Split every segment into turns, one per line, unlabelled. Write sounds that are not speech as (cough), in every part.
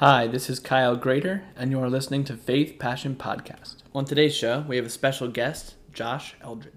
Hi, this is Kyle Grader, and you are listening to Faith Passion Podcast. On today's show, we have a special guest, Josh Eldred.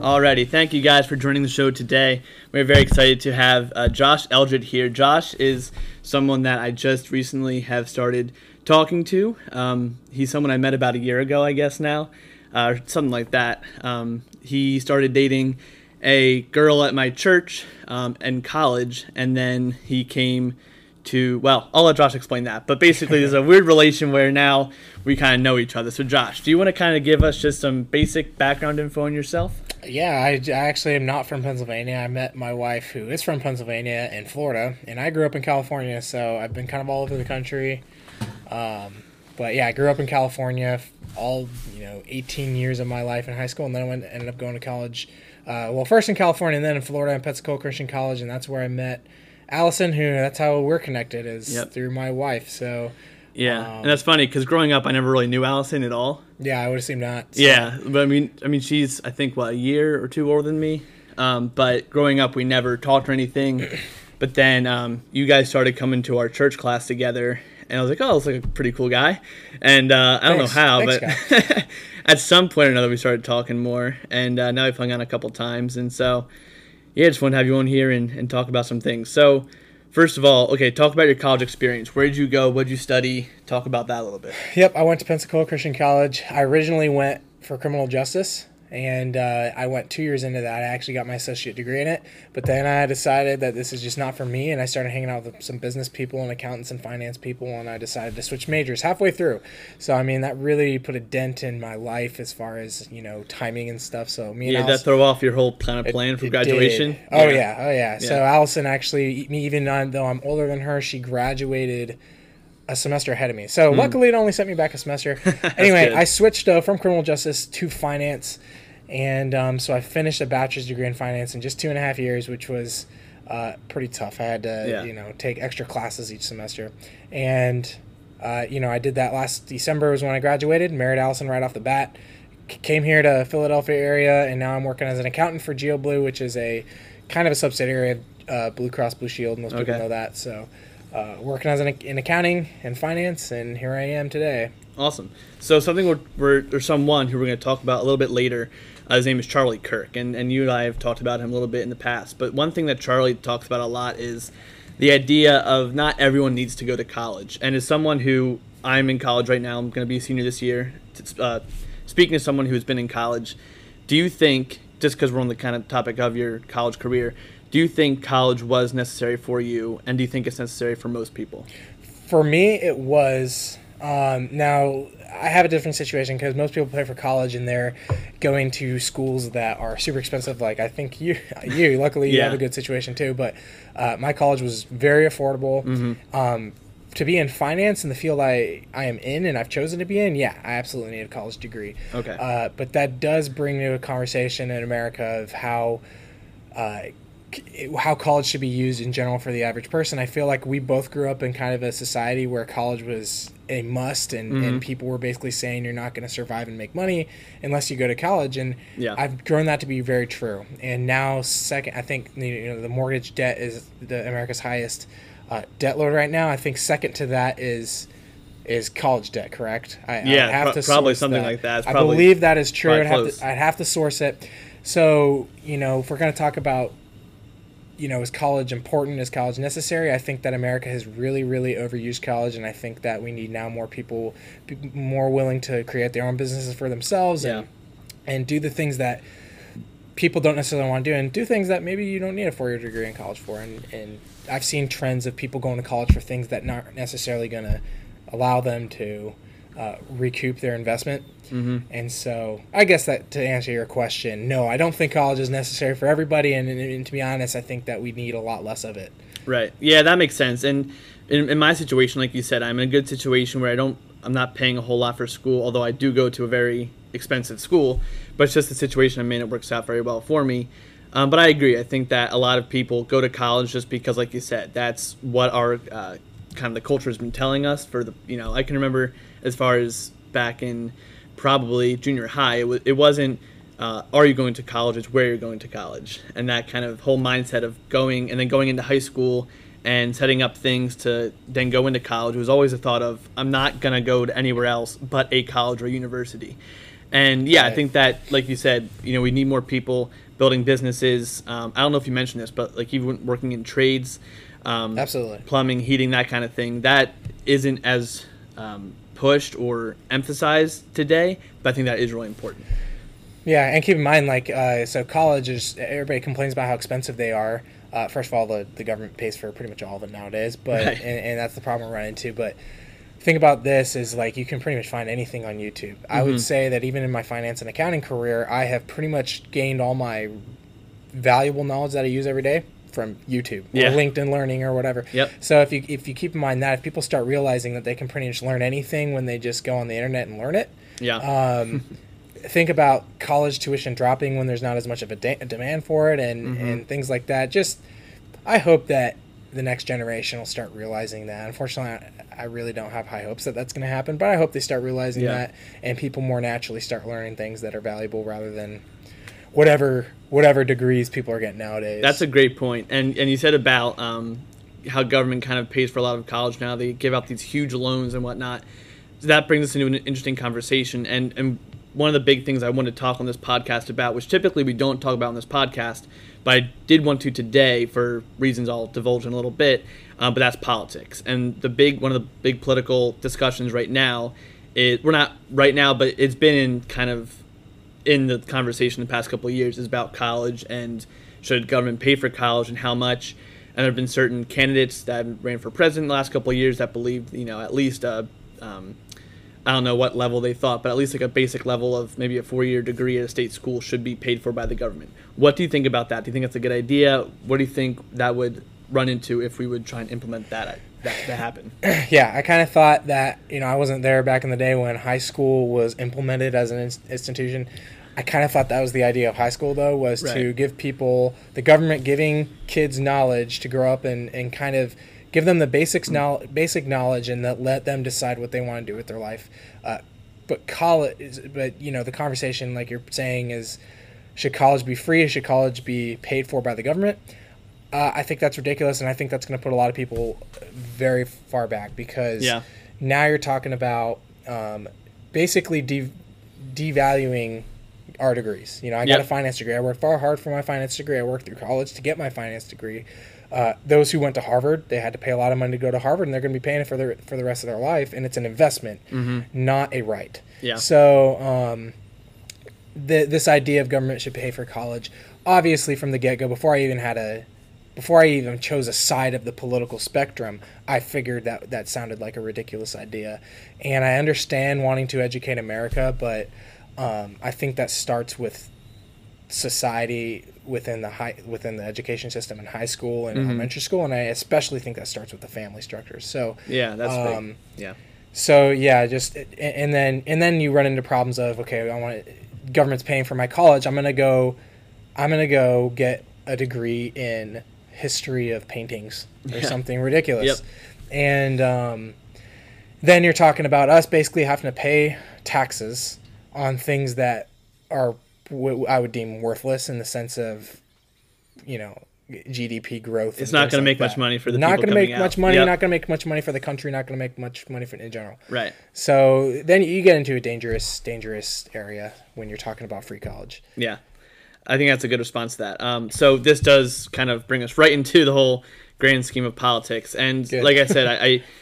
Alrighty, thank you guys for joining the show today. We're very excited to have uh, Josh Eldred here. Josh is someone that I just recently have started talking to. Um, he's someone I met about a year ago, I guess now, uh, something like that. Um, he started dating a girl at my church um, in college, and then he came to well i'll let josh explain that but basically there's a weird relation where now we kind of know each other so josh do you want to kind of give us just some basic background info on yourself
yeah I, I actually am not from pennsylvania i met my wife who is from pennsylvania in florida and i grew up in california so i've been kind of all over the country um, but yeah i grew up in california all you know 18 years of my life in high school and then i went ended up going to college uh, well first in california and then in florida in pensacola christian college and that's where i met Allison, who that's how we're connected is yep. through my wife. So
yeah, um, and that's funny because growing up, I never really knew Allison at all.
Yeah, I would assume not. So.
Yeah, but I mean, I mean, she's I think what a year or two older than me. Um, but growing up, we never talked or anything. (clears throat) but then um, you guys started coming to our church class together, and I was like, oh, it's like a pretty cool guy. And uh, I don't Thanks. know how, Thanks, but (laughs) at some point or another, we started talking more, and uh, now we've hung out a couple times, and so yeah, just want to have you on here and, and talk about some things. So, first of all, okay, talk about your college experience. Where did you go? What did you study? Talk about that a little bit.
Yep, I went to Pensacola Christian College. I originally went for criminal justice and uh, I went two years into that. I actually got my associate degree in it, but then I decided that this is just not for me, and I started hanging out with some business people and accountants and finance people, and I decided to switch majors halfway through. So I mean, that really put a dent in my life as far as you know timing and stuff. So
me, yeah, that throw off your whole kind of plan it, for graduation.
Did. Oh yeah. yeah, oh yeah. So Allison actually, me even though I'm older than her, she graduated a semester ahead of me. So mm. luckily, it only sent me back a semester. (laughs) anyway. I switched uh, from criminal justice to finance, and um, so I finished a bachelor's degree in finance in just two and a half years, which was uh, pretty tough. I had to, yeah. you know, take extra classes each semester, and uh, you know, I did that last December was when I graduated. Married Allison right off the bat. C- came here to Philadelphia area, and now I'm working as an accountant for GeoBlue, which is a kind of a subsidiary of uh, Blue Cross Blue Shield. Most people know that. So uh, working as an, in accounting and finance, and here I am today.
Awesome. So something we're, we're or someone who we're going to talk about a little bit later. Uh, his name is Charlie Kirk, and and you and I have talked about him a little bit in the past. But one thing that Charlie talks about a lot is the idea of not everyone needs to go to college. And as someone who I'm in college right now, I'm going to be a senior this year. Uh, speaking to someone who's been in college, do you think just because we're on the kind of topic of your college career, do you think college was necessary for you, and do you think it's necessary for most people?
For me, it was. Um, now, I have a different situation because most people play for college and they're going to schools that are super expensive. Like I think you, (laughs) you luckily you have a good situation too. But uh, my college was very affordable. Mm-hmm. Um, to be in finance in the field I, I am in and I've chosen to be in, yeah, I absolutely need a college degree.
Okay.
Uh, but that does bring to a conversation in America of how uh, how college should be used in general for the average person. I feel like we both grew up in kind of a society where college was a must, and, mm-hmm. and people were basically saying you're not going to survive and make money unless you go to college. And yeah. I've grown that to be very true. And now, second, I think you know the mortgage debt is the America's highest uh, debt load right now. I think second to that is is college debt. Correct?
I, yeah, I have pro- to probably something that. like that.
I believe that is true. I'd have, to, I'd have to source it. So you know, if we're going to talk about you know, is college important? Is college necessary? I think that America has really, really overused college, and I think that we need now more people, more willing to create their own businesses for themselves and yeah. and do the things that people don't necessarily want to do, and do things that maybe you don't need a four year degree in college for. And and I've seen trends of people going to college for things that aren't necessarily going to allow them to uh, recoup their investment. Mm-hmm. And so, I guess that to answer your question, no, I don't think college is necessary for everybody. And, and, and, to be honest, I think that we need a lot less of it.
Right. Yeah, that makes sense. And in, in my situation, like you said, I'm in a good situation where I don't, I'm not paying a whole lot for school, although I do go to a very expensive school. But it's just the situation I'm in. It works out very well for me. Um, but I agree. I think that a lot of people go to college just because, like you said, that's what our uh, kind of the culture has been telling us. For the, you know, I can remember as far as back in probably junior high. It, w- it wasn't uh, are you going to college? It's where you're going to college, and that kind of whole mindset of going and then going into high school and setting up things to then go into college was always a thought of I'm not gonna go to anywhere else but a college or university. And yeah, right. I think that, like you said, you know, we need more people building businesses. Um, I don't know if you mentioned this, but like even working in trades,
um, absolutely,
plumbing, heating, that kind of thing. That isn't as um, pushed or emphasized today, but I think that is really important.
Yeah, and keep in mind, like, uh, so college is everybody complains about how expensive they are. Uh, first of all, the, the government pays for pretty much all of it nowadays, but right. and, and, that's the problem we're running into. But thing about this is like you can pretty much find anything on YouTube. Mm-hmm. I would mm-hmm. say that even in my finance and accounting career, I have pretty much gained all my valuable knowledge that I use every day from YouTube yeah. or LinkedIn Learning or whatever.
Yep.
So if you if you keep in mind that if people start realizing that they can pretty much learn anything when they just go on the internet and learn it,
yeah.
Um, (laughs) think about college tuition dropping when there's not as much of a, de- a demand for it and mm-hmm. and things like that. Just I hope that the next generation will start realizing that. Unfortunately, I, I really don't have high hopes that that's going to happen, but I hope they start realizing yeah. that and people more naturally start learning things that are valuable rather than whatever whatever degrees people are getting nowadays.
That's a great point. And and you said about um, how government kind of pays for a lot of college now. They give out these huge loans and whatnot. So that brings us into an interesting conversation. And and one of the big things I wanted to talk on this podcast about, which typically we don't talk about on this podcast, but I did want to today for reasons I'll divulge in a little bit. Uh, but that's politics, and the big one of the big political discussions right now is we're not right now, but it's been in kind of in the conversation the past couple of years is about college and should government pay for college and how much. And there have been certain candidates that ran for president the last couple of years that believed, you know, at least a um, I don't know what level they thought, but at least like a basic level of maybe a four year degree at a state school should be paid for by the government. What do you think about that? Do you think that's a good idea? What do you think that would run into if we would try and implement that? That, that happen. (clears throat)
Yeah, I kind of thought that you know I wasn't there back in the day when high school was implemented as an institution. I kind of thought that was the idea of high school, though, was right. to give people the government giving kids knowledge to grow up and, and kind of give them the basics now basic knowledge and that let them decide what they want to do with their life. Uh, but college, but you know, the conversation, like you're saying, is should college be free? Should college be paid for by the government? Uh, I think that's ridiculous, and I think that's going to put a lot of people very far back because
yeah.
now you're talking about um, basically de- devaluing our degrees. You know, I got a finance degree. I worked far hard for my finance degree. I worked through college to get my finance degree. Uh, those who went to Harvard, they had to pay a lot of money to go to Harvard, and they're going to be paying it for the for the rest of their life. And it's an investment,
mm-hmm.
not a right.
Yeah.
So, um, the, this idea of government should pay for college, obviously from the get go, before I even had a, before I even chose a side of the political spectrum, I figured that that sounded like a ridiculous idea, and I understand wanting to educate America, but um, I think that starts with society within the high within the education system in high school and mm-hmm. elementary school, and I especially think that starts with the family structures. So
yeah, that's um, big. Yeah.
So yeah, just and then and then you run into problems of okay, I want government's paying for my college. I'm gonna go, I'm gonna go get a degree in history of paintings or yeah. something ridiculous,
yep.
and um, then you're talking about us basically having to pay taxes on things that are what I would deem worthless in the sense of, you know, GDP growth.
It's not going like to make that. much money for the
not
going
to make
out.
much money. Yep. Not going to make much money for the country. Not going to make much money for in general.
Right.
So then you get into a dangerous, dangerous area when you're talking about free college.
Yeah, I think that's a good response to that. Um, so this does kind of bring us right into the whole grand scheme of politics, and good. like I said, I, I (laughs)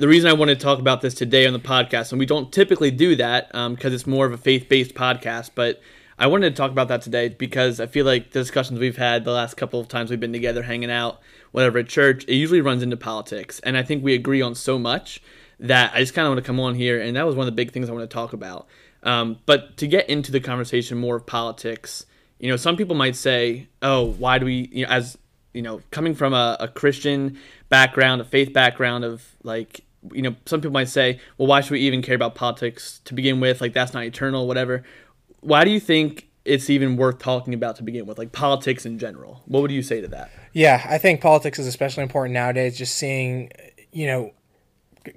the reason I wanted to talk about this today on the podcast, and we don't typically do that because um, it's more of a faith based podcast, but I wanted to talk about that today because I feel like the discussions we've had the last couple of times we've been together hanging out, whatever at church, it usually runs into politics. And I think we agree on so much that I just kind of want to come on here. And that was one of the big things I want to talk about. Um, but to get into the conversation more of politics, you know, some people might say, oh, why do we, you know, as, you know, coming from a, a Christian background, a faith background of like, you know, some people might say, well, why should we even care about politics to begin with? Like, that's not eternal, whatever why do you think it's even worth talking about to begin with, like politics in general? What would you say to that?
Yeah, I think politics is especially important nowadays. Just seeing, you know,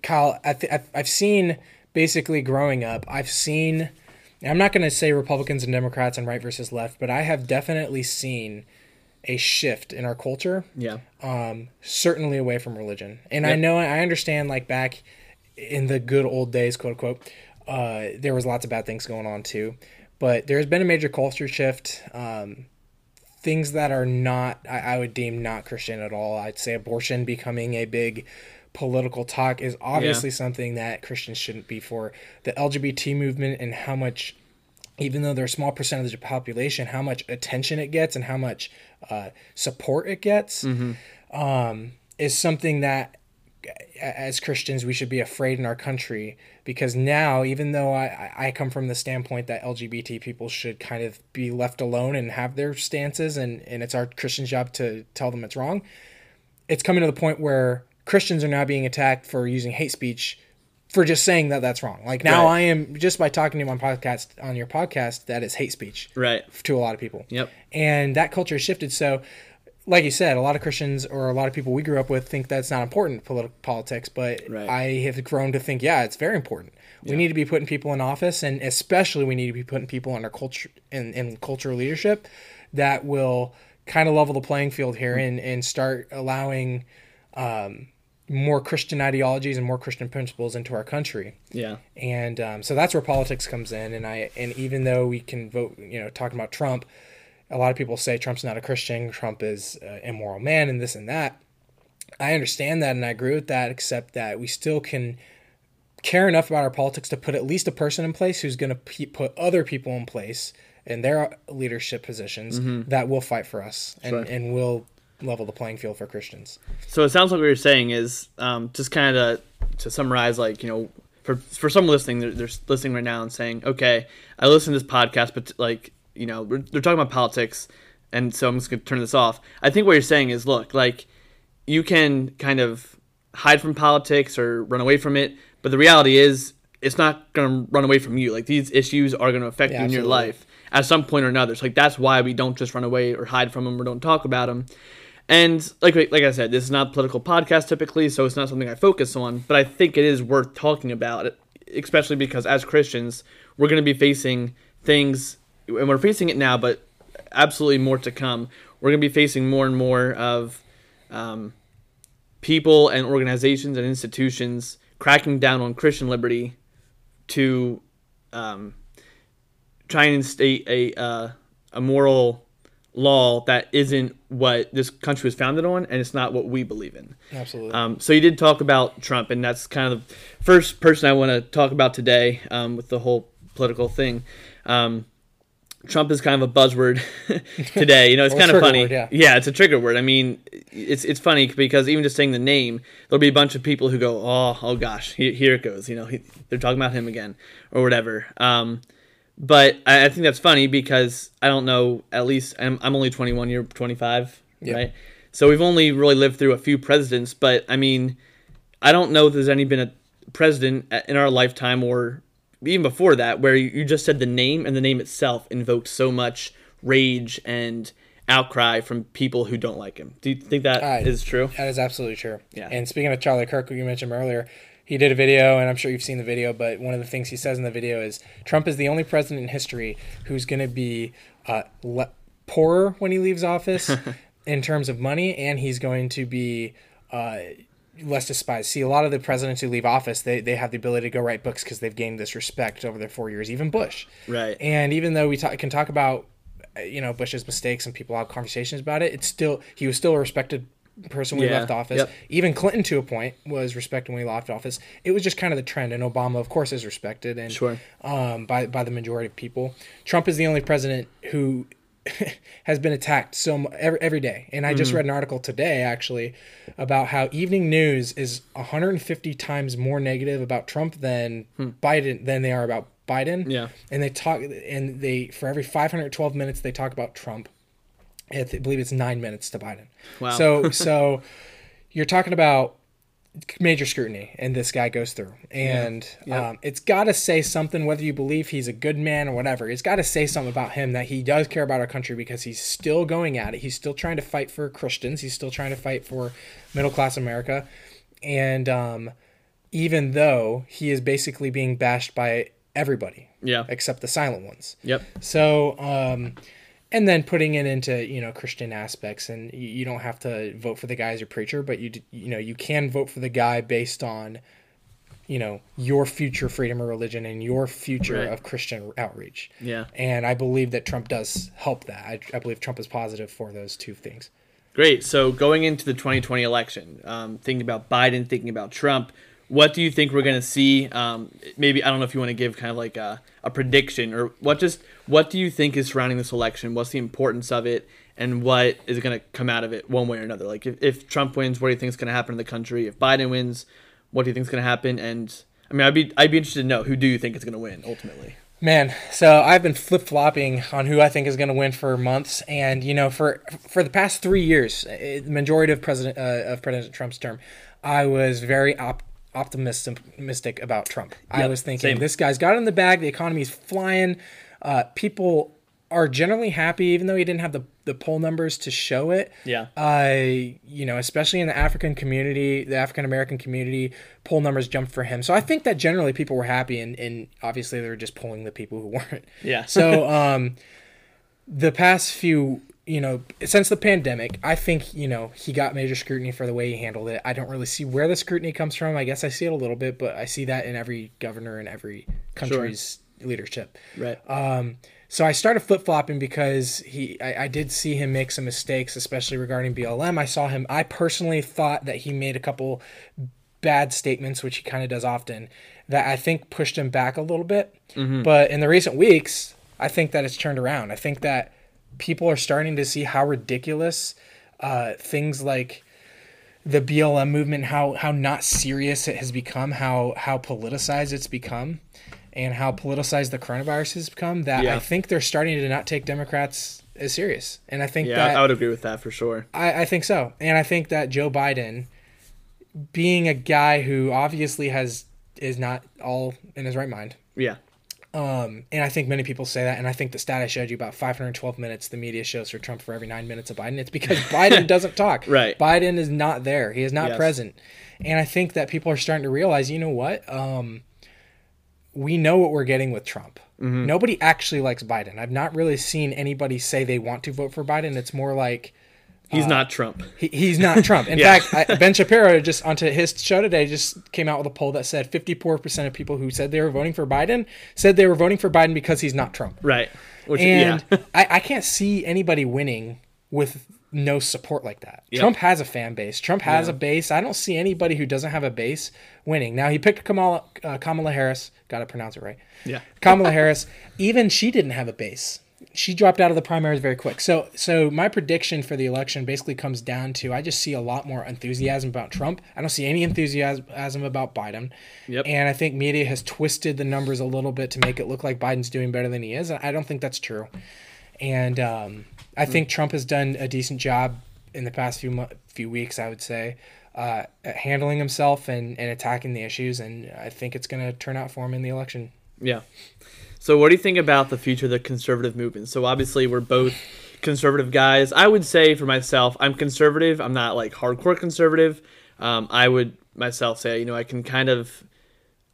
Kyle, I th- I've seen basically growing up, I've seen. I'm not going to say Republicans and Democrats and right versus left, but I have definitely seen a shift in our culture.
Yeah.
Um, certainly away from religion, and yep. I know I understand like back in the good old days, quote unquote, uh, there was lots of bad things going on too, but there's been a major culture shift. Um, things that are not, I, I would deem not Christian at all. I'd say abortion becoming a big political talk is obviously yeah. something that Christians shouldn't be for. The LGBT movement and how much, even though they're a small percentage of the population, how much attention it gets and how much uh, support it gets mm-hmm. um, is something that as Christians, we should be afraid in our country because now, even though I, I come from the standpoint that LGBT people should kind of be left alone and have their stances, and, and it's our Christian job to tell them it's wrong, it's coming to the point where Christians are now being attacked for using hate speech for just saying that that's wrong. Like now, right. I am just by talking to on podcast on your podcast that is hate speech,
right,
to a lot of people.
Yep,
and that culture has shifted. So like you said, a lot of Christians or a lot of people we grew up with think that's not important political politics, but right. I have grown to think, yeah, it's very important. Yeah. We need to be putting people in office, and especially we need to be putting people in our culture in, in cultural leadership that will kind of level the playing field here and, and start allowing um, more Christian ideologies and more Christian principles into our country.
Yeah.
And um, so that's where politics comes in. And I and even though we can vote, you know, talking about Trump a lot of people say Trump's not a Christian, Trump is an immoral man, and this and that. I understand that and I agree with that, except that we still can care enough about our politics to put at least a person in place who's going to put other people in place in their leadership positions mm-hmm. that will fight for us and, sure. and will level the playing field for Christians.
So it sounds like what you're saying is um, just kind of to summarize, like, you know, for, for some listening, they're, they're listening right now and saying, okay, I listen to this podcast, but like you know, they're talking about politics, and so I'm just gonna turn this off. I think what you're saying is, look, like you can kind of hide from politics or run away from it, but the reality is, it's not gonna run away from you. Like these issues are gonna affect yeah, you in absolutely. your life at some point or another. So like that's why we don't just run away or hide from them or don't talk about them. And like like I said, this is not a political podcast typically, so it's not something I focus on. But I think it is worth talking about, especially because as Christians, we're going to be facing things and we're facing it now, but absolutely more to come. We're going to be facing more and more of um, people and organizations and institutions cracking down on Christian liberty to um, try and instate a uh, a moral law that isn't what this country was founded on, and it's not what we believe in.
Absolutely.
Um, so you did talk about Trump, and that's kind of the first person I want to talk about today um, with the whole political thing. Um, Trump is kind of a buzzword (laughs) today. You know, it's (laughs) kind of funny.
Word, yeah.
yeah, it's a trigger word. I mean, it's it's funny because even just saying the name, there'll be a bunch of people who go, "Oh, oh gosh, here, here it goes." You know, he, they're talking about him again or whatever. Um, but I, I, think that's funny because I don't know. At least I'm, I'm only 21. You're 25, yeah. right? So we've only really lived through a few presidents. But I mean, I don't know if there's any been a president in our lifetime or even before that, where you just said the name and the name itself invoked so much rage and outcry from people who don't like him. Do you think that is true?
That is absolutely true.
Yeah.
And speaking of Charlie Kirk, who you mentioned earlier, he did a video, and I'm sure you've seen the video, but one of the things he says in the video is Trump is the only president in history who's going to be uh, le- poorer when he leaves office (laughs) in terms of money, and he's going to be. Uh, less despised. See, a lot of the presidents who leave office, they, they have the ability to go write books because they've gained this respect over their four years. Even Bush,
right?
And even though we talk, can talk about, you know, Bush's mistakes and people have conversations about it, it's still he was still a respected person when yeah. left office. Yep. Even Clinton, to a point, was respected when he left office. It was just kind of the trend, and Obama, of course, is respected and
sure.
um, by by the majority of people. Trump is the only president who (laughs) has been attacked so every, every day. And I mm-hmm. just read an article today actually about how evening news is 150 times more negative about Trump than hmm. Biden than they are about Biden.
Yeah.
And they talk and they for every 512 minutes they talk about Trump. I believe it's 9 minutes to Biden.
Wow.
So (laughs) so you're talking about major scrutiny and this guy goes through and yeah. Yep. Um, it's got to say something whether you believe he's a good man or whatever it's got to say something about him that he does care about our country because he's still going at it he's still trying to fight for christians he's still trying to fight for middle class america and um, even though he is basically being bashed by everybody.
Yeah.
Except the silent ones.
Yep.
So, um, and then putting it into you know Christian aspects, and you, you don't have to vote for the guy as your preacher, but you you know you can vote for the guy based on you know your future freedom of religion and your future right. of Christian outreach.
Yeah.
And I believe that Trump does help that. I, I believe Trump is positive for those two things.
Great. So going into the 2020 election, um, thinking about Biden, thinking about Trump, what do you think we're going to see? Um, maybe I don't know if you want to give kind of like a, a prediction or what just what do you think is surrounding this election? What's the importance of it, and what is going to come out of it one way or another? Like if, if Trump wins, what do you think is going to happen in the country? If Biden wins, what do you think is going to happen? And I mean, I'd be I'd be interested to know who do you think is going to win ultimately.
Man, so I've been flip flopping on who I think is going to win for months, and you know, for for the past three years, the majority of President uh, of President Trump's term, I was very op- optimistic about Trump. Yep, I was thinking same. this guy's got it in the bag. The economy's flying. Uh, people are generally happy, even though he didn't have the, the poll numbers to show it.
Yeah.
Uh, you know, especially in the African community, the African American community, poll numbers jumped for him. So I think that generally people were happy, and, and obviously they were just pulling the people who (laughs) weren't.
Yeah.
so (laughs) um, the past few, you know, since the pandemic, I think you know he got major scrutiny for the way he handled it. I don't really see where the scrutiny comes from. I guess I see it a little bit, but I see that in every governor in every country's sure. leadership.
Right.
Um, so I started flip flopping because he, I, I, did see him make some mistakes, especially regarding BLM. I saw him. I personally thought that he made a couple bad statements, which he kind of does often, that I think pushed him back a little bit. Mm-hmm. But in the recent weeks, I think that it's turned around. I think that people are starting to see how ridiculous uh, things like the BLM movement, how how not serious it has become, how how politicized it's become and how politicized the coronavirus has become that yeah. I think they're starting to not take Democrats as serious. And I think
yeah,
that
I would agree with that for sure.
I, I think so. And I think that Joe Biden, being a guy who obviously has is not all in his right mind.
Yeah.
Um, and I think many people say that, and I think the stat I showed you about 512 minutes the media shows for Trump for every nine minutes of Biden. It's because (laughs) Biden doesn't talk.
Right.
Biden is not there. He is not yes. present. And I think that people are starting to realize, you know what? Um, we know what we're getting with Trump. Mm-hmm. Nobody actually likes Biden. I've not really seen anybody say they want to vote for Biden. It's more like
he's uh, not Trump.
He, he's not (laughs) Trump. In yeah. fact, I, Ben Shapiro just onto his show today just came out with a poll that said 54% of people who said they were voting for Biden said they were voting for Biden because he's not Trump.
Right.
Which, and yeah. (laughs) I, I can't see anybody winning with no support like that. Yep. Trump has a fan base. Trump has yeah. a base. I don't see anybody who doesn't have a base winning. Now he picked Kamala uh, Kamala Harris. Got to pronounce it right.
Yeah.
Kamala Harris. Even she didn't have a base. She dropped out of the primaries very quick. So so my prediction for the election basically comes down to I just see a lot more enthusiasm about Trump. I don't see any enthusiasm about Biden.
Yep.
And I think media has twisted the numbers a little bit to make it look like Biden's doing better than he is. I don't think that's true. And um, I think Trump has done a decent job in the past few mo- few weeks. I would say uh, handling himself and, and attacking the issues, and I think it's going to turn out for him in the election.
Yeah. So, what do you think about the future of the conservative movement? So, obviously, we're both conservative guys. I would say for myself, I'm conservative. I'm not like hardcore conservative. Um, I would myself say, you know, I can kind of.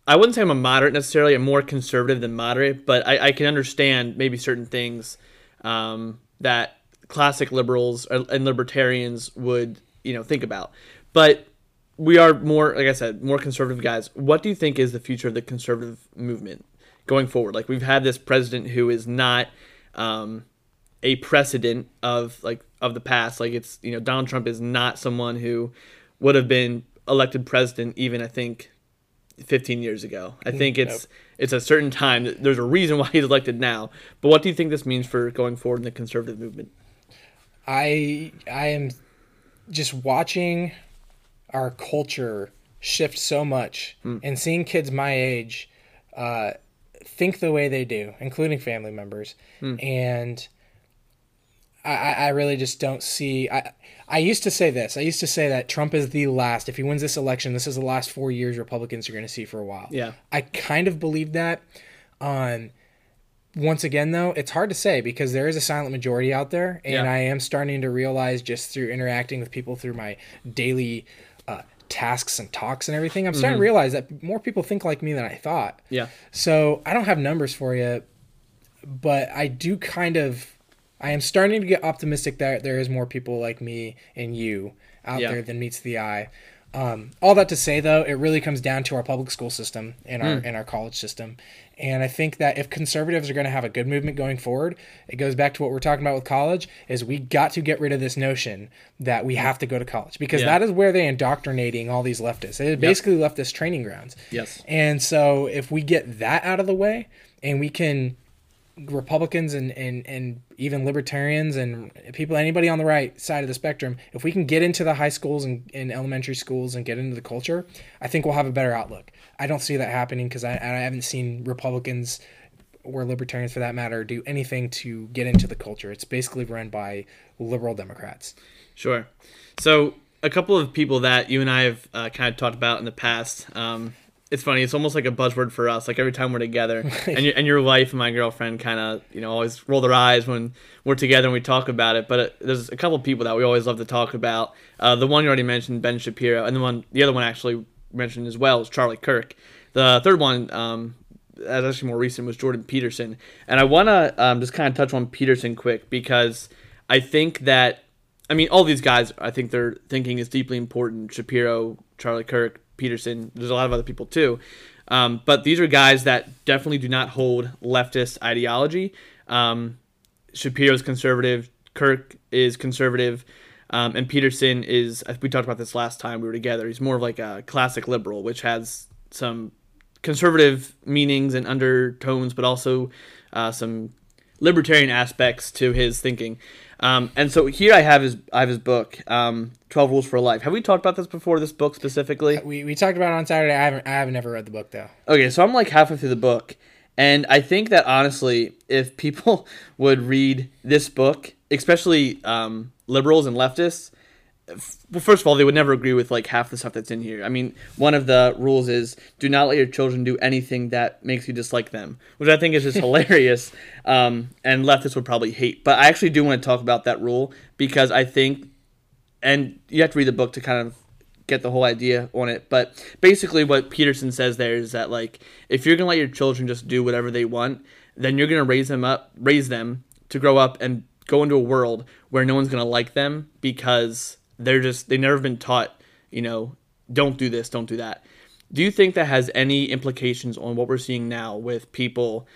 I wouldn't say I'm a moderate necessarily. I'm more conservative than moderate, but I, I can understand maybe certain things um, that classic liberals and libertarians would you know think about. But we are more, like I said, more conservative guys. What do you think is the future of the conservative movement going forward? Like we've had this president who is not um, a precedent of like of the past. Like it's you know Donald Trump is not someone who would have been elected president even I think 15 years ago. I think it's nope. it's a certain time. that There's a reason why he's elected now. But what do you think this means for going forward in the conservative movement?
I I am just watching our culture shift so much mm. and seeing kids my age uh, think the way they do, including family members, mm. and I, I really just don't see. I I used to say this. I used to say that Trump is the last. If he wins this election, this is the last four years Republicans are going to see for a while.
Yeah,
I kind of believe that. Um, once again, though, it's hard to say because there is a silent majority out there, and yeah. I am starting to realize just through interacting with people through my daily tasks and talks and everything, I'm starting mm-hmm. to realize that more people think like me than I thought.
Yeah.
So I don't have numbers for you, but I do kind of. I am starting to get optimistic that there is more people like me and you out yeah. there than meets the eye. Um, all that to say, though, it really comes down to our public school system and our mm. and our college system. And I think that if conservatives are going to have a good movement going forward, it goes back to what we're talking about with college: is we got to get rid of this notion that we have to go to college because yeah. that is where they're indoctrinating all these leftists. It basically yep. leftist training grounds.
Yes.
And so if we get that out of the way, and we can Republicans and, and, and even libertarians and people, anybody on the right side of the spectrum, if we can get into the high schools and, and elementary schools and get into the culture, I think we'll have a better outlook. I don't see that happening because I, I haven't seen Republicans or libertarians for that matter do anything to get into the culture. It's basically run by liberal Democrats.
Sure. So, a couple of people that you and I have uh, kind of talked about in the past. Um, it's funny. It's almost like a buzzword for us. Like every time we're together, (laughs) and your, and your wife and my girlfriend kind of you know always roll their eyes when we're together and we talk about it. But uh, there's a couple of people that we always love to talk about. Uh, the one you already mentioned, Ben Shapiro, and the one the other one actually mentioned as well is Charlie Kirk. The third one, um, that's actually more recent, was Jordan Peterson. And I want to um, just kind of touch on Peterson quick because I think that I mean all these guys. I think their thinking is deeply important. Shapiro, Charlie Kirk, Peterson. There's a lot of other people too. Um, but these are guys that definitely do not hold leftist ideology. Um, Shapiro's conservative, Kirk is conservative, um, and Peterson is. We talked about this last time we were together. He's more of like a classic liberal, which has some conservative meanings and undertones, but also uh, some libertarian aspects to his thinking. Um, and so here I have his I have his book, um, Twelve Rules for Life. Have we talked about this before? This book specifically?
We, we talked about it on Saturday. I haven't I haven't never read the book though.
Okay, so I'm like halfway through the book, and I think that honestly, if people (laughs) would read this book, especially um, liberals and leftists, well, first of all, they would never agree with like half the stuff that's in here. I mean, one of the rules is do not let your children do anything that makes you dislike them, which I think is just (laughs) hilarious. Um, and leftists would probably hate. But I actually do want to talk about that rule because I think, and you have to read the book to kind of get the whole idea on it. But basically, what Peterson says there is that like if you're gonna let your children just do whatever they want, then you're gonna raise them up, raise them to grow up and go into a world where no one's gonna like them because they're just they've never been taught, you know, don't do this, don't do that. Do you think that has any implications on what we're seeing now with people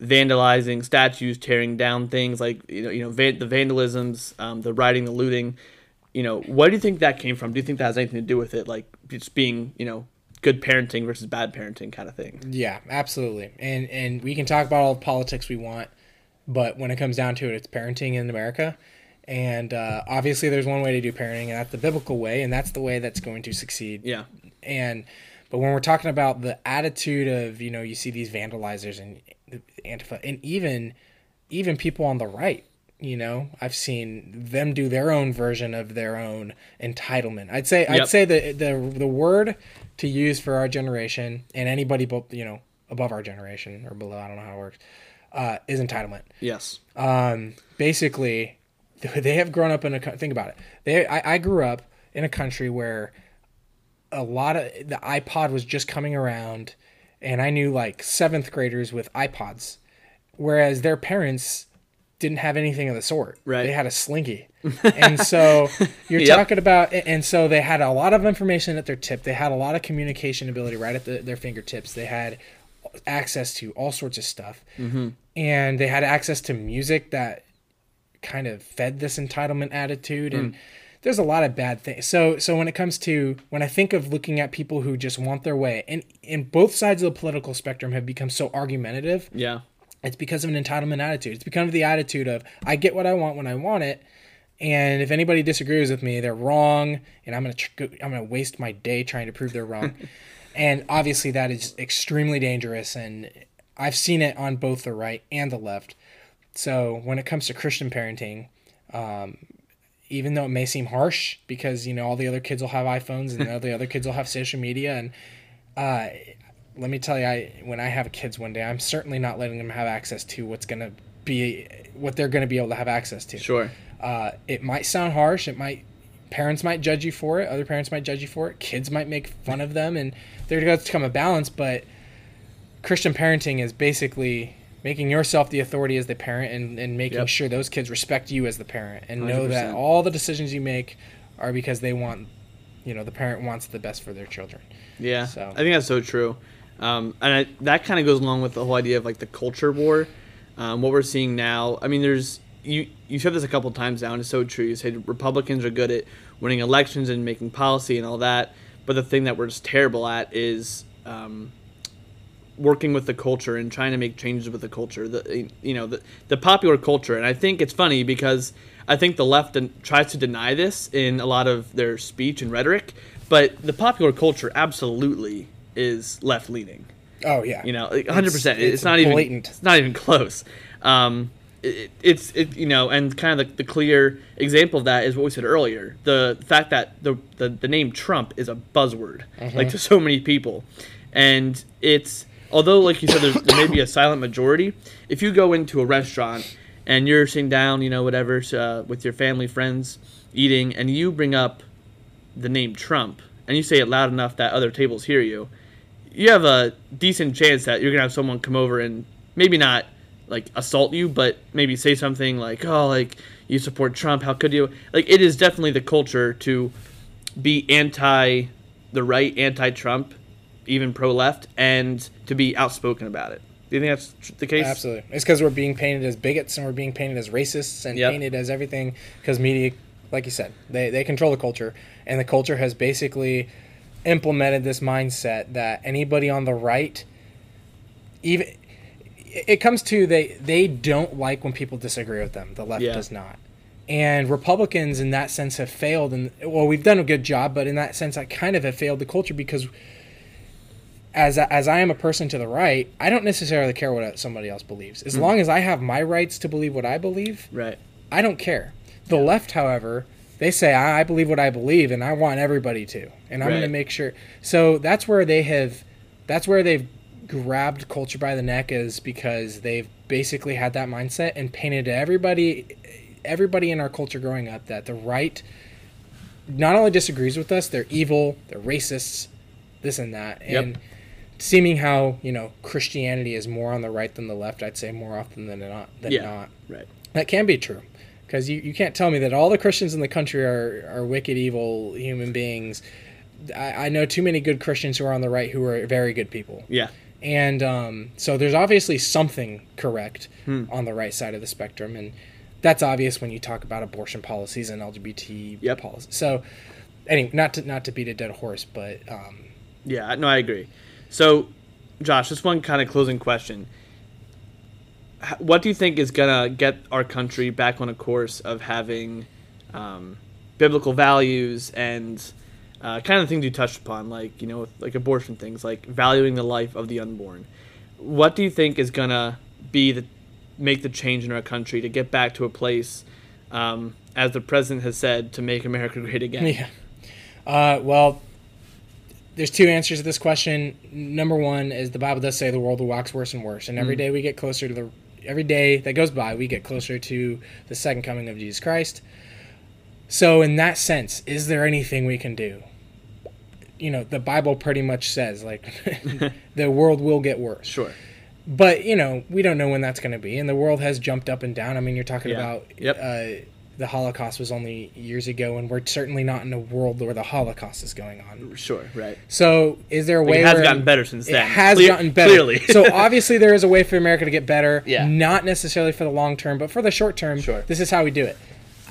vandalizing statues, tearing down things like you know, you know, van- the vandalisms, um, the rioting, the looting? You know, where do you think that came from? Do you think that has anything to do with it, like just being, you know, good parenting versus bad parenting kind of thing?
Yeah, absolutely. And and we can talk about all the politics we want, but when it comes down to it, it's parenting in America. And uh, obviously, there's one way to do parenting, and that's the biblical way, and that's the way that's going to succeed.
Yeah.
And but when we're talking about the attitude of you know you see these vandalizers and antifa, and even even people on the right, you know, I've seen them do their own version of their own entitlement. I'd say yep. I'd say the the the word to use for our generation and anybody you know above our generation or below, I don't know how it works, uh, is entitlement.
Yes.
Um, basically, (laughs) they have grown up in a think about it. They I, I grew up in a country where a lot of the iPod was just coming around, and I knew like seventh graders with iPods, whereas their parents didn't have anything of the sort.
Right.
They had a slinky. (laughs) and so you're yep. talking about, and so they had a lot of information at their tip. They had a lot of communication ability right at the, their fingertips. They had access to all sorts of stuff. Mm-hmm. And they had access to music that kind of fed this entitlement attitude and mm. there's a lot of bad things. So so when it comes to when I think of looking at people who just want their way and in both sides of the political spectrum have become so argumentative.
Yeah.
It's because of an entitlement attitude. It's because of the attitude of I get what I want when I want it. And if anybody disagrees with me, they're wrong, and I'm gonna tr- I'm gonna waste my day trying to prove they're wrong. (laughs) and obviously, that is extremely dangerous. And I've seen it on both the right and the left. So when it comes to Christian parenting, um, even though it may seem harsh because you know all the other kids will have iPhones and (laughs) all the other kids will have social media and uh, let me tell you, I when I have kids one day, I'm certainly not letting them have access to what's gonna be what they're gonna be able to have access to.
Sure.
Uh, it might sound harsh. It might parents might judge you for it. Other parents might judge you for it. Kids might make fun of them, and there has got to come a balance. But Christian parenting is basically making yourself the authority as the parent and, and making yep. sure those kids respect you as the parent and 100%. know that all the decisions you make are because they want you know the parent wants the best for their children.
Yeah. So. I think that's so true. Um, and I, that kind of goes along with the whole idea of like the culture war um, what we're seeing now. I mean there's you you said this a couple times now and it's so true. You said republicans are good at winning elections and making policy and all that but the thing that we're just terrible at is um, working with the culture and trying to make changes with the culture the you know the, the popular culture. And i think it's funny because i think the left tries to deny this in a lot of their speech and rhetoric but the popular culture absolutely is left leaning.
Oh yeah.
You know 100% it's, it's, it's not blatant. even it's not even close. Um, it, it's it you know and kind of the, the, clear example of that is what we said earlier the fact that the the, the name trump is a buzzword mm-hmm. like to so many people. And it's although like you said there may be a silent majority if you go into a restaurant and you're sitting down you know whatever uh, with your family friends eating and you bring up the name trump and you say it loud enough that other tables hear you you have a decent chance that you're gonna have someone come over and maybe not like assault you but maybe say something like oh like you support trump how could you? Like it is definitely the culture to be anti the right anti-trump even pro left, and to be outspoken about it. Do you think that's the case?
Absolutely. It's because we're being painted as bigots and we're being painted as racists and yep. painted as everything because media, like you said, they, they control the culture. And the culture has basically implemented this mindset that anybody on the right, even it comes to they they don't like when people disagree with them. The left yeah. does not. And Republicans, in that sense, have failed. And well, we've done a good job, but in that sense, I kind of have failed the culture because as as I am a person to the right, I don't necessarily care what somebody else believes. As mm. long as I have my rights to believe what I believe,
right?
I don't care. The yeah. left, however, they say I, believe what I believe, and I want everybody to, and I'm right. going to make sure. So that's where they have, that's where they've grabbed culture by the neck, is because they've basically had that mindset and painted everybody, everybody in our culture growing up that the right not only disagrees with us, they're evil, they're racists, this and that, and. Yep seeming how you know Christianity is more on the right than the left, I'd say more often than not than yeah, not.
Right.
That can be true, because you, you can't tell me that all the Christians in the country are are wicked, evil human beings. I, I know too many good Christians who are on the right who are very good people.
Yeah.
And um, so there's obviously something correct hmm. on the right side of the spectrum, and that's obvious when you talk about abortion policies and LGBT yep. policies. So, anyway, not to not to beat a dead horse, but um,
yeah, no, I agree. So, Josh, just one kind of closing question. What do you think is going to get our country back on a course of having um, biblical values and uh, kind of things you touched upon, like, you know, like abortion things, like valuing the life of the unborn? What do you think is going to be the make the change in our country to get back to a place, um, as the president has said, to make America great again? (laughs)
Yeah. Uh, well, there's two answers to this question. Number one is the Bible does say the world will wax worse and worse, and every mm. day we get closer to the every day that goes by, we get closer to the second coming of Jesus Christ. So, in that sense, is there anything we can do? You know, the Bible pretty much says like (laughs) (laughs) the world will get worse.
Sure.
But you know, we don't know when that's going to be, and the world has jumped up and down. I mean, you're talking yeah. about
yep.
Uh, the Holocaust was only years ago, and we're certainly not in a world where the Holocaust is going on.
Sure, right.
So, is there a way?
It has gotten better since then.
It has Clear, gotten better. Clearly. so, (laughs) obviously, there is a way for America to get better.
Yeah.
Not necessarily for the long term, but for the short term.
Sure.
This is how we do it.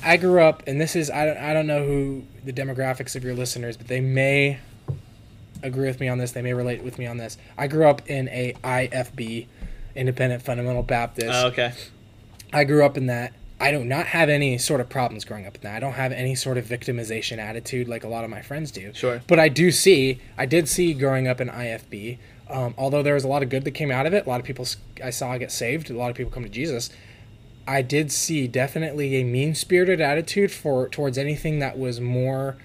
I grew up, and this is I don't I don't know who the demographics of your listeners, but they may agree with me on this. They may relate with me on this. I grew up in a IFB, Independent Fundamental Baptist.
Oh, okay.
I grew up in that I do not have any sort of problems growing up in that. I don't have any sort of victimization attitude like a lot of my friends do.
Sure.
But I do see, I did see growing up in IFB, um, although there was a lot of good that came out of it, a lot of people I saw get saved, a lot of people come to Jesus. I did see definitely a mean spirited attitude for towards anything that was more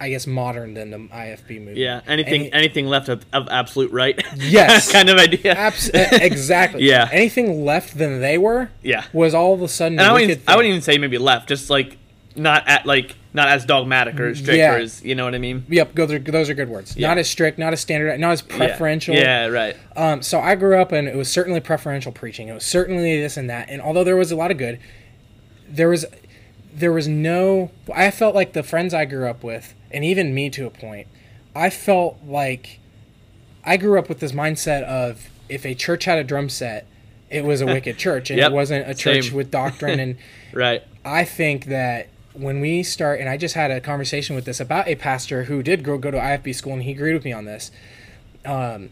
I guess modern than the IFB movie.
Yeah, anything Any, anything left of, of, absolute right.
Yes, (laughs)
kind of idea.
Abs- exactly. (laughs)
yeah.
Anything left than they were.
Yeah.
Was all of a sudden.
And I wouldn't, I wouldn't even say maybe left, just like not at like not as dogmatic or as strict yeah. or as you know what I mean.
Yep, those are those are good words. Yeah. Not as strict, not as standard, not as preferential.
Yeah, yeah right.
Um, so I grew up and it was certainly preferential preaching. It was certainly this and that. And although there was a lot of good, there was there was no. I felt like the friends I grew up with, and even me to a point, I felt like I grew up with this mindset of if a church had a drum set, it was a (laughs) wicked church, and yep. it wasn't a church Same. with doctrine. And (laughs)
right,
I think that when we start, and I just had a conversation with this about a pastor who did go go to IFB school, and he agreed with me on this. Um,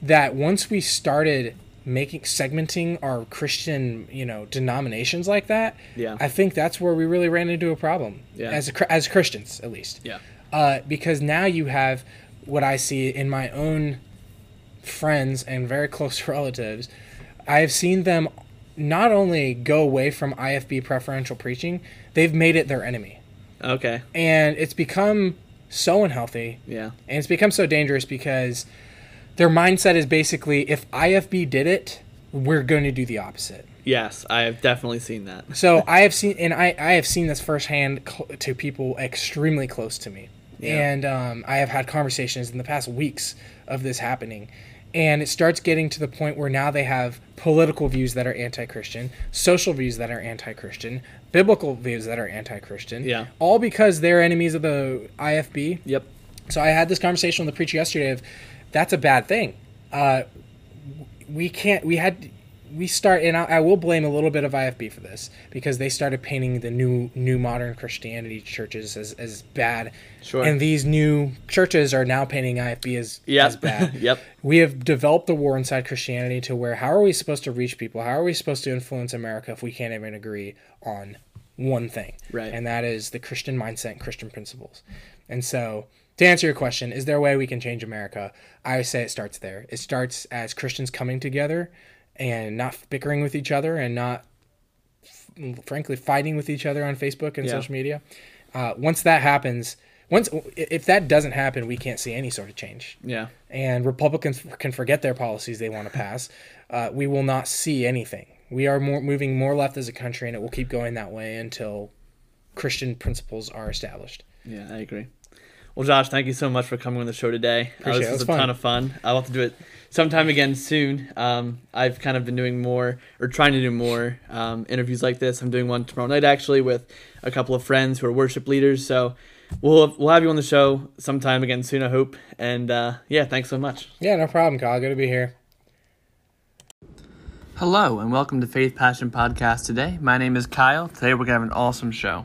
that once we started making segmenting our Christian, you know, denominations like that,
yeah,
I think that's where we really ran into a problem.
Yeah.
as a, as Christians at least.
Yeah,
uh, because now you have what I see in my own friends and very (laughs) close relatives. I have seen them not only go away from IFB preferential preaching, they've made it their enemy.
Okay.
And it's become so unhealthy.
Yeah.
And it's become so dangerous because their mindset is basically if IFB did it, we're going to do the opposite.
Yes, I have definitely seen that. (laughs)
so I have seen, and I, I have seen this firsthand cl- to people extremely close to me. Yeah. And um, I have had conversations in the past weeks of this happening and it starts getting to the point where now they have political views that are anti-christian social views that are anti-christian biblical views that are anti-christian
yeah
all because they're enemies of the ifb
yep
so i had this conversation with the preacher yesterday of that's a bad thing uh, we can't we had we start, and I, I, will blame a little bit of IFB for this because they started painting the new new modern Christianity churches as, as bad.
Sure.
And these new churches are now painting IFB as,
yep.
as bad. (laughs)
yep.
We have developed the war inside Christianity to where how are we supposed to reach people? How are we supposed to influence America if we can't even agree on one thing?
Right.
And that is the Christian mindset and Christian principles. And so to answer your question, is there a way we can change America? I would say it starts there. It starts as Christians coming together and not bickering with each other and not frankly fighting with each other on Facebook and yeah. social media. Uh, once that happens, once if that doesn't happen, we can't see any sort of change.
Yeah.
And Republicans can forget their policies they want to pass. Uh, we will not see anything. We are more, moving more left as a country, and it will keep going that way until Christian principles are established.
Yeah, I agree. Well, Josh, thank you so much for coming on the show today.
Appreciate uh,
this
was
a
fun.
ton of fun. I'll have to do it sometime again soon. Um, I've kind of been doing more or trying to do more um, interviews like this. I'm doing one tomorrow night actually with a couple of friends who are worship leaders. So we'll we'll have you on the show sometime again soon. I hope. And uh, yeah, thanks so much.
Yeah, no problem, Kyle. Good to be here.
Hello and welcome to Faith Passion Podcast today. My name is Kyle. Today we're going to have an awesome show.